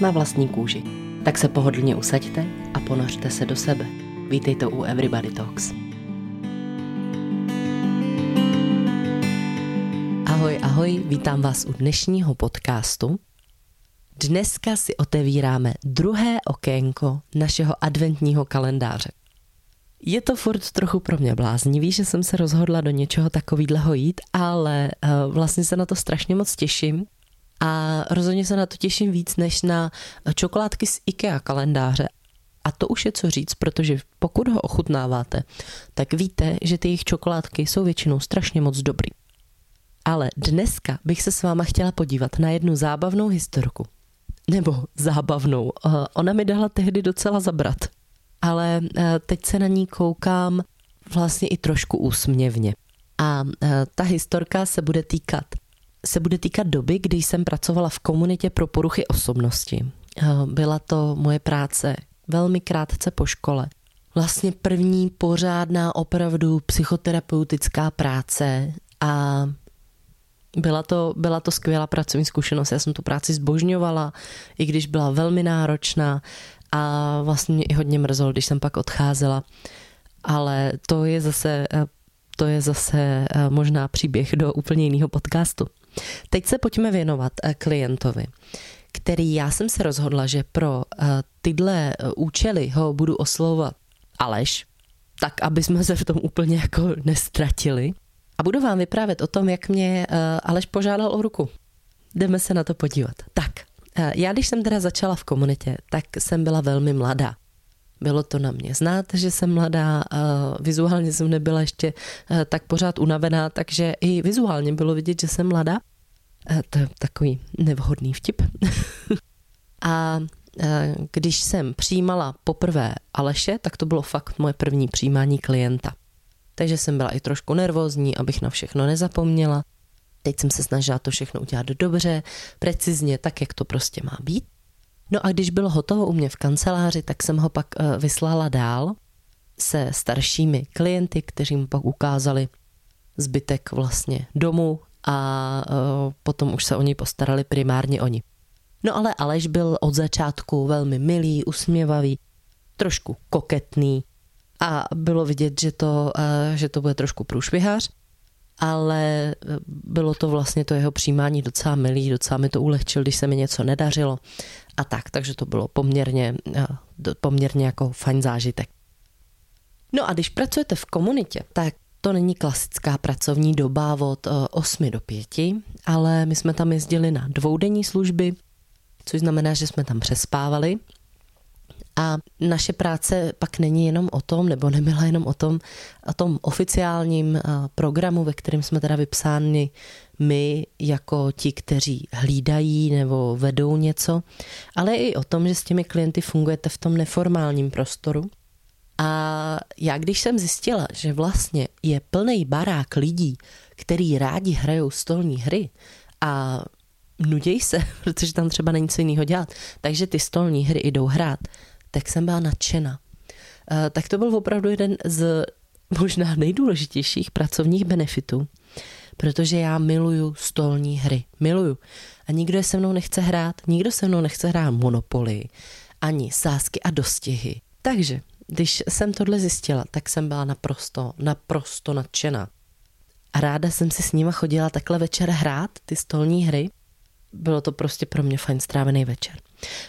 Na vlastní kůži. Tak se pohodlně usaďte a ponořte se do sebe. Vítejte u Everybody Talks. Ahoj, ahoj, vítám vás u dnešního podcastu. Dneska si otevíráme druhé okénko našeho adventního kalendáře. Je to furt trochu pro mě bláznivý, že jsem se rozhodla do něčeho takového jít, ale uh, vlastně se na to strašně moc těším a rozhodně se na to těším víc než na čokoládky z IKEA kalendáře. A to už je co říct, protože pokud ho ochutnáváte, tak víte, že ty jejich čokoládky jsou většinou strašně moc dobrý. Ale dneska bych se s váma chtěla podívat na jednu zábavnou historku. Nebo zábavnou. Eh, ona mi dala tehdy docela zabrat. Ale eh, teď se na ní koukám vlastně i trošku úsměvně. A eh, ta historka se bude týkat se bude týkat doby, kdy jsem pracovala v komunitě pro poruchy osobnosti. Byla to moje práce velmi krátce po škole. Vlastně první pořádná opravdu psychoterapeutická práce a byla to, byla to skvělá pracovní zkušenost. Já jsem tu práci zbožňovala, i když byla velmi náročná a vlastně mě i hodně mrzelo, když jsem pak odcházela. Ale to je zase, to je zase eh, možná příběh do úplně jiného podcastu. Teď se pojďme věnovat eh, klientovi, který já jsem se rozhodla, že pro eh, tyhle účely ho budu oslovovat Aleš, tak aby jsme se v tom úplně jako nestratili. A budu vám vyprávět o tom, jak mě Aleš požádal o ruku. Jdeme se na to podívat. Tak, já když jsem teda začala v komunitě, tak jsem byla velmi mladá. Bylo to na mě znát, že jsem mladá, vizuálně jsem nebyla ještě tak pořád unavená, takže i vizuálně bylo vidět, že jsem mladá. To je takový nevhodný vtip. a když jsem přijímala poprvé Aleše, tak to bylo fakt moje první přijímání klienta. Takže jsem byla i trošku nervózní, abych na všechno nezapomněla. Teď jsem se snažila to všechno udělat dobře, precizně, tak, jak to prostě má být. No a když bylo hotovo u mě v kanceláři, tak jsem ho pak eh, vyslala dál se staršími klienty, kteří mu pak ukázali zbytek vlastně domu a eh, potom už se o něj postarali primárně oni. No ale Aleš byl od začátku velmi milý, usměvavý, trošku koketný a bylo vidět, že to, eh, že to bude trošku průšvihář ale bylo to vlastně to jeho přijímání docela milý, docela mi to ulehčil, když se mi něco nedařilo a tak, takže to bylo poměrně, eh, poměrně jako fajn zážitek. No a když pracujete v komunitě, tak to není klasická pracovní doba od 8 eh, do 5, ale my jsme tam jezdili na dvoudenní služby, což znamená, že jsme tam přespávali a naše práce pak není jenom o tom, nebo nebyla jenom o tom, o tom oficiálním eh, programu, ve kterém jsme teda vypsáni my jako ti, kteří hlídají nebo vedou něco, ale i o tom, že s těmi klienty fungujete v tom neformálním prostoru. A já když jsem zjistila, že vlastně je plný barák lidí, který rádi hrajou stolní hry a nudějí se, protože tam třeba není co jiného dělat, takže ty stolní hry jdou hrát, tak jsem byla nadšena. Eh, tak to byl opravdu jeden z možná nejdůležitějších pracovních benefitů, protože já miluju stolní hry. Miluju. A nikdo je se mnou nechce hrát, nikdo se mnou nechce hrát Monopoly, ani sásky a dostihy. Takže, když jsem tohle zjistila, tak jsem byla naprosto, naprosto nadšená. A ráda jsem si s nima chodila takhle večer hrát ty stolní hry. Bylo to prostě pro mě fajn strávený večer.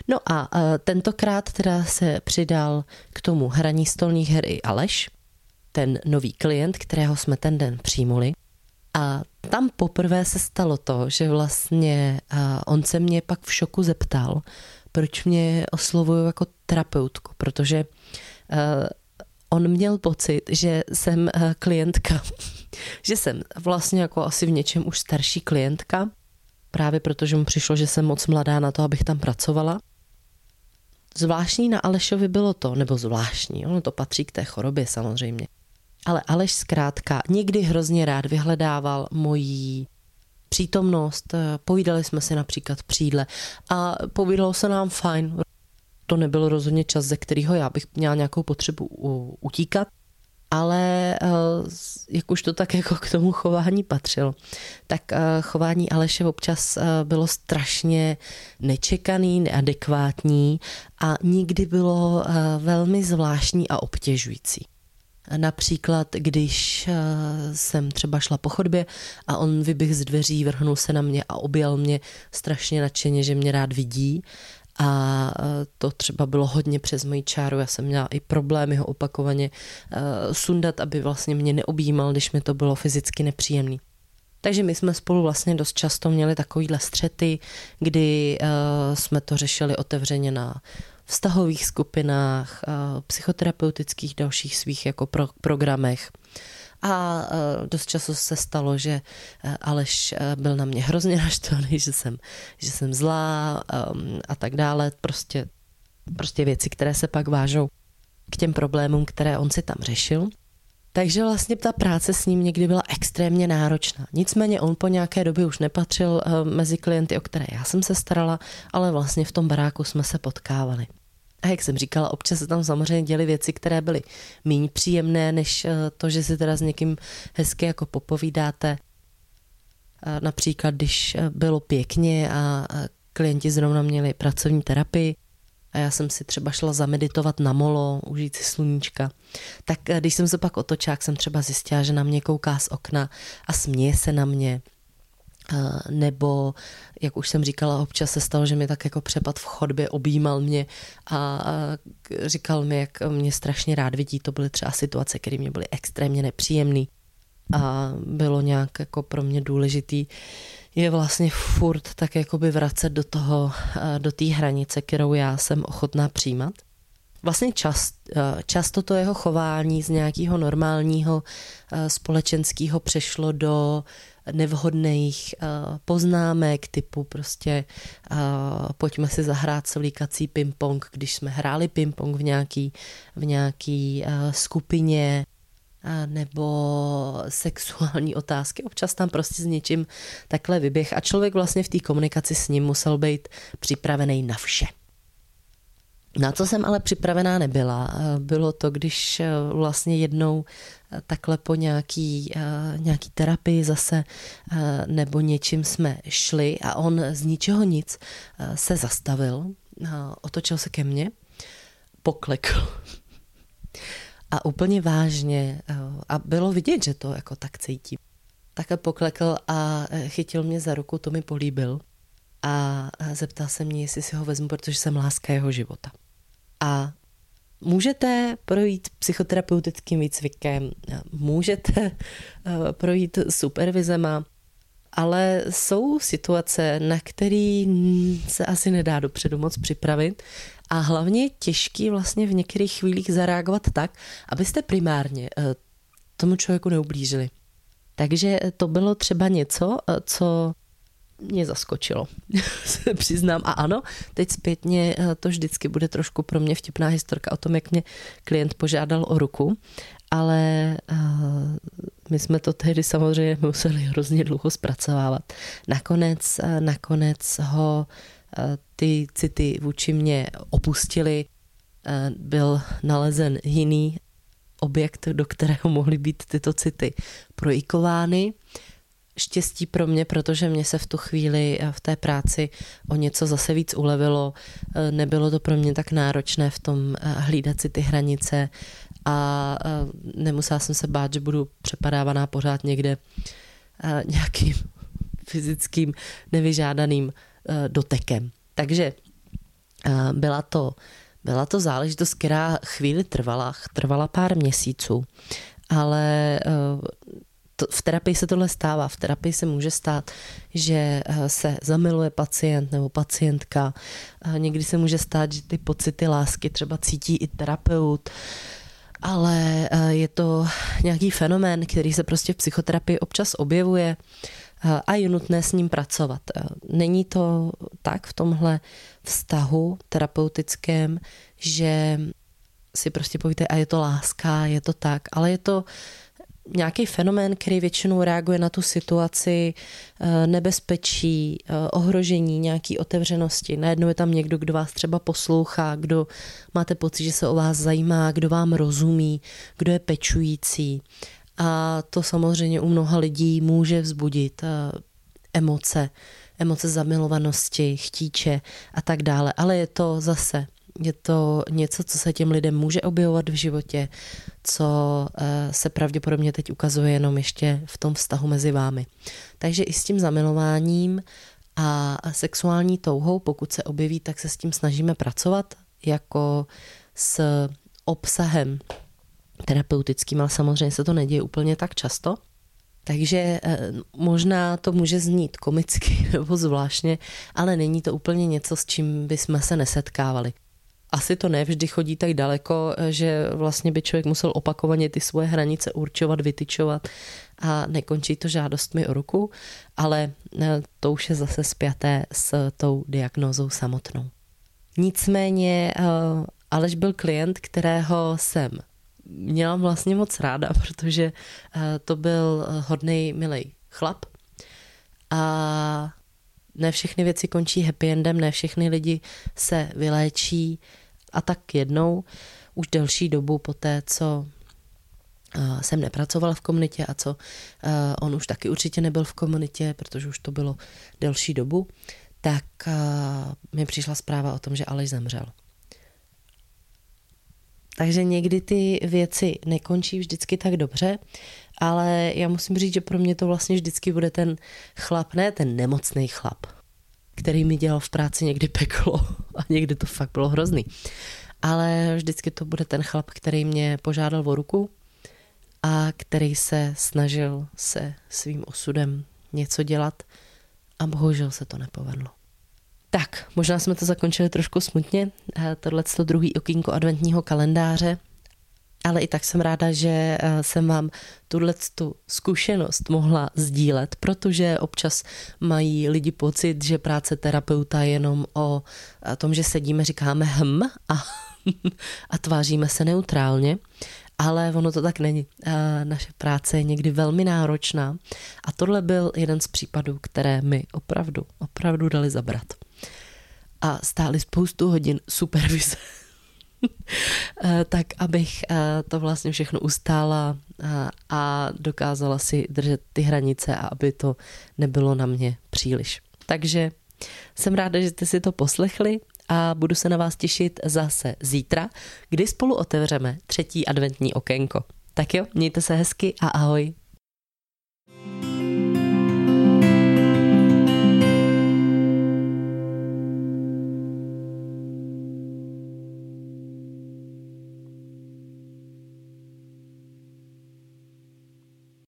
No a uh, tentokrát teda se přidal k tomu hraní stolních her i Aleš, ten nový klient, kterého jsme ten den přijmuli. A tam poprvé se stalo to, že vlastně on se mě pak v šoku zeptal, proč mě oslovuju jako terapeutku, protože on měl pocit, že jsem klientka, že jsem vlastně jako asi v něčem už starší klientka právě protože mu přišlo, že jsem moc mladá na to, abych tam pracovala. Zvláštní na Alešovi bylo to, nebo zvláštní, ono to patří k té chorobě samozřejmě. Ale Aleš zkrátka někdy hrozně rád vyhledával mojí přítomnost, povídali jsme si například přídle a povídalo se nám fajn. To nebyl rozhodně čas, ze kterého já bych měla nějakou potřebu utíkat, ale eh, jak už to tak jako k tomu chování patřilo, tak eh, chování Aleše občas eh, bylo strašně nečekaný, neadekvátní a nikdy bylo velmi zvláštní a obtěžující. Například, když jsem třeba šla po chodbě a on vyběh z dveří, vrhnul se na mě a objal mě strašně nadšeně, že mě rád vidí a e, to třeba bylo hodně přes moji čáru. Já jsem měla i problémy ho opakovaně e, sundat, aby vlastně mě neobjímal, když mi to bylo fyzicky nepříjemný. Takže my jsme spolu vlastně dost často měli takovýhle střety, kdy jsme to řešili otevřeně na vztahových skupinách, uh, psychoterapeutických dalších svých jako pro, programech. A e, dost času se stalo, že e, Aleš byl na mě hrozně naštvaný, že jsem, že jsem zlá a tak dále. Prostě, prostě věci, které se pak vážou k těm problémům, které on si tam řešil. Takže vlastně ta práce s ním někdy byla extrémně náročná. Nicméně on po nějaké době už nepatřil mezi klienty, o které já jsem se starala, ale vlastně v tom baráku jsme se potkávali. A jak jsem říkala, občas se tam samozřejmě děly věci, které byly méně příjemné, než eh, to, že si teda s někým hezky jako popovídáte. Například, když eh, bylo pěkně a klienti zrovna měli pracovní terapii, a já jsem si třeba šla zameditovat na molo, užít si sluníčka. Tak eh, když jsem se pak otočila, jsem třeba zjistila, že na mě kouká z okna a směje se na mě nebo, jak už jsem říkala, občas se stalo, že mi tak jako přepad v chodbě objímal mě a říkal mi, jak mě strašně rád vidí. To byly třeba situace, které mě byly extrémně nepříjemné a bylo nějak jako pro mě důležitý je vlastně furt tak jakoby vracet do toho, do té hranice, kterou já jsem ochotná přijímat. Vlastně čast, často to jeho chování z nějakého normálního společenského přešlo do nevhodných uh, poznámek typu prostě uh, pojďme si zahrát svlíkací ping-pong, když jsme hráli ping-pong v nějaký, v nějaký uh, skupině nebo sexuální otázky. Občas tam prostě s něčím takhle vyběh a člověk vlastně v té komunikaci s ním musel být připravený na vše. Na co jsem ale připravená nebyla, bylo to, když vlastně jednou takhle po nějaký, nějaký terapii zase nebo něčím jsme šli a on z ničeho nic se zastavil, otočil se ke mně, poklekl. A úplně vážně, a bylo vidět, že to jako tak cítí. Takhle poklekl a chytil mě za ruku, to mi políbil a zeptal se mě, jestli si ho vezmu, protože jsem láska jeho života. A Můžete projít psychoterapeutickým výcvikem, můžete eh, projít supervizema, ale jsou situace, na které se asi nedá dopředu moc připravit a hlavně je těžký vlastně v některých chvílích zareagovat tak, abyste primárně eh, tomu člověku neublížili. Takže to bylo třeba něco, eh, co mě zaskočilo, se přiznám. A ano, teď zpětně eh, to vždycky bude trošku pro mě vtipná historka o tom, jak mě klient požádal o ruku, ale uh, my jsme to tehdy samozřejmě museli hrozně dlouho zpracovávat. Nakonec, uh, nakonec ho ty city vůči mě opustili, byl nalezen jiný objekt, do kterého mohly být tyto city projikovány štěstí pro mě, protože mě se v tu chvíli v té práci o něco zase víc ulevilo. Eh, nebylo to pro mě tak náročné v tom eh, hlídat si ty hranice a nemusela jsem se bát, že budu přepadávaná pořád někde nějakým fyzickým nevyžádaným dotekem. Takže byla to, byla to záležitost, která chvíli trvala, trvala pár měsíců, ale to, v terapii se tohle stává. V terapii se může stát, že eh, se zamiluje pacient nebo pacientka. Eh, někdy se může stát, že ty pocity lásky třeba cítí i terapeut ale eh, je to nějaký fenomén, který se prostě v psychoterapii občas objevuje. a je nutné s ním pracovat. Není to tak v tomhle vztahu terapeutickém, že si prostě povíte, a je to láska, je to tak, ale je to nějaký fenomén, který většinou reaguje na tu situaci eh, nebezpečí, eh, ohrožení, nějaký otevřenosti. Najednou je tam někdo, kdo vás třeba poslouchá, kdo máte pocit, že se o vás zajímá, kdo vám rozumí, kdo je pečující. A to samozřejmě u mnoha lidí může vzbudit eh, emoce, emoce zamilovanosti, chtíče a tak dále. Ale je to zase je to něco, co se těm lidem může objevovat v životě, co eh, se pravděpodobně teď ukazuje jenom ještě v tom vztahu mezi vámi. Takže i s tím zamilováním a sexuální touhou, pokud se objeví, tak se s tím snažíme pracovat jako s obsahem terapeutickým, ale samozřejmě se to neděje úplně tak často. Takže eh, možná to může znít komicky nebo zvláštně, ale není to úplně něco, s čím bychom se nesetkávali asi to nevždy chodí tak daleko, že vlastně by člověk musel opakovaně ty svoje hranice určovat, vytyčovat a nekončí to žádostmi o ruku, ale e, to už je zase spjaté s tou diagnózou samotnou. Nicméně e, Aleš byl klient, kterého jsem měla vlastně moc ráda, protože to byl hodný, milý chlap a ne všechny věci končí happy endem, ne všechny lidi se vyléčí a tak jednou už delší dobu po té, co uh, jsem nepracovala v komunitě a co uh, on už taky určitě nebyl v komunitě, protože už to bylo delší dobu, tak uh, mi přišla zpráva o tom, že Aleš zemřel. Takže někdy ty věci nekončí vždycky tak dobře, ale já musím říct, že pro mě to vlastně vždycky bude ten chlap, ne ten nemocný chlap, který mi dělal v práci někdy peklo a někdy to fakt bylo hrozný. Ale vždycky to bude ten chlap, který mě požádal o ruku a který se snažil se svým osudem něco dělat a bohužel se to nepovedlo. Tak, možná jsme to zakončili trošku smutně, tohle to druhý okýnko adventního kalendáře, ale i tak jsem ráda, že eh, jsem vám tuhle tu zkušenost mohla sdílet, protože občas mají lidi pocit, že práce terapeuta je jenom o tom, že sedíme, říkáme hm a, a tváříme se neutrálně, ale ono to tak není. Eh, naše práce je někdy velmi náročná a tohle byl jeden z případů, které mi opravdu, opravdu dali zabrat. A stály spoustu hodin supervize Eh, tak abych eh, to vlastně všechno ustála eh, a dokázala si držet ty hranice a aby to nebylo na mě příliš. Takže jsem ráda, že jste si to poslechli a budu se na vás těšit zase zítra, kdy spolu otevřeme třetí adventní okénko. Tak jo, mějte se hezky a ahoj.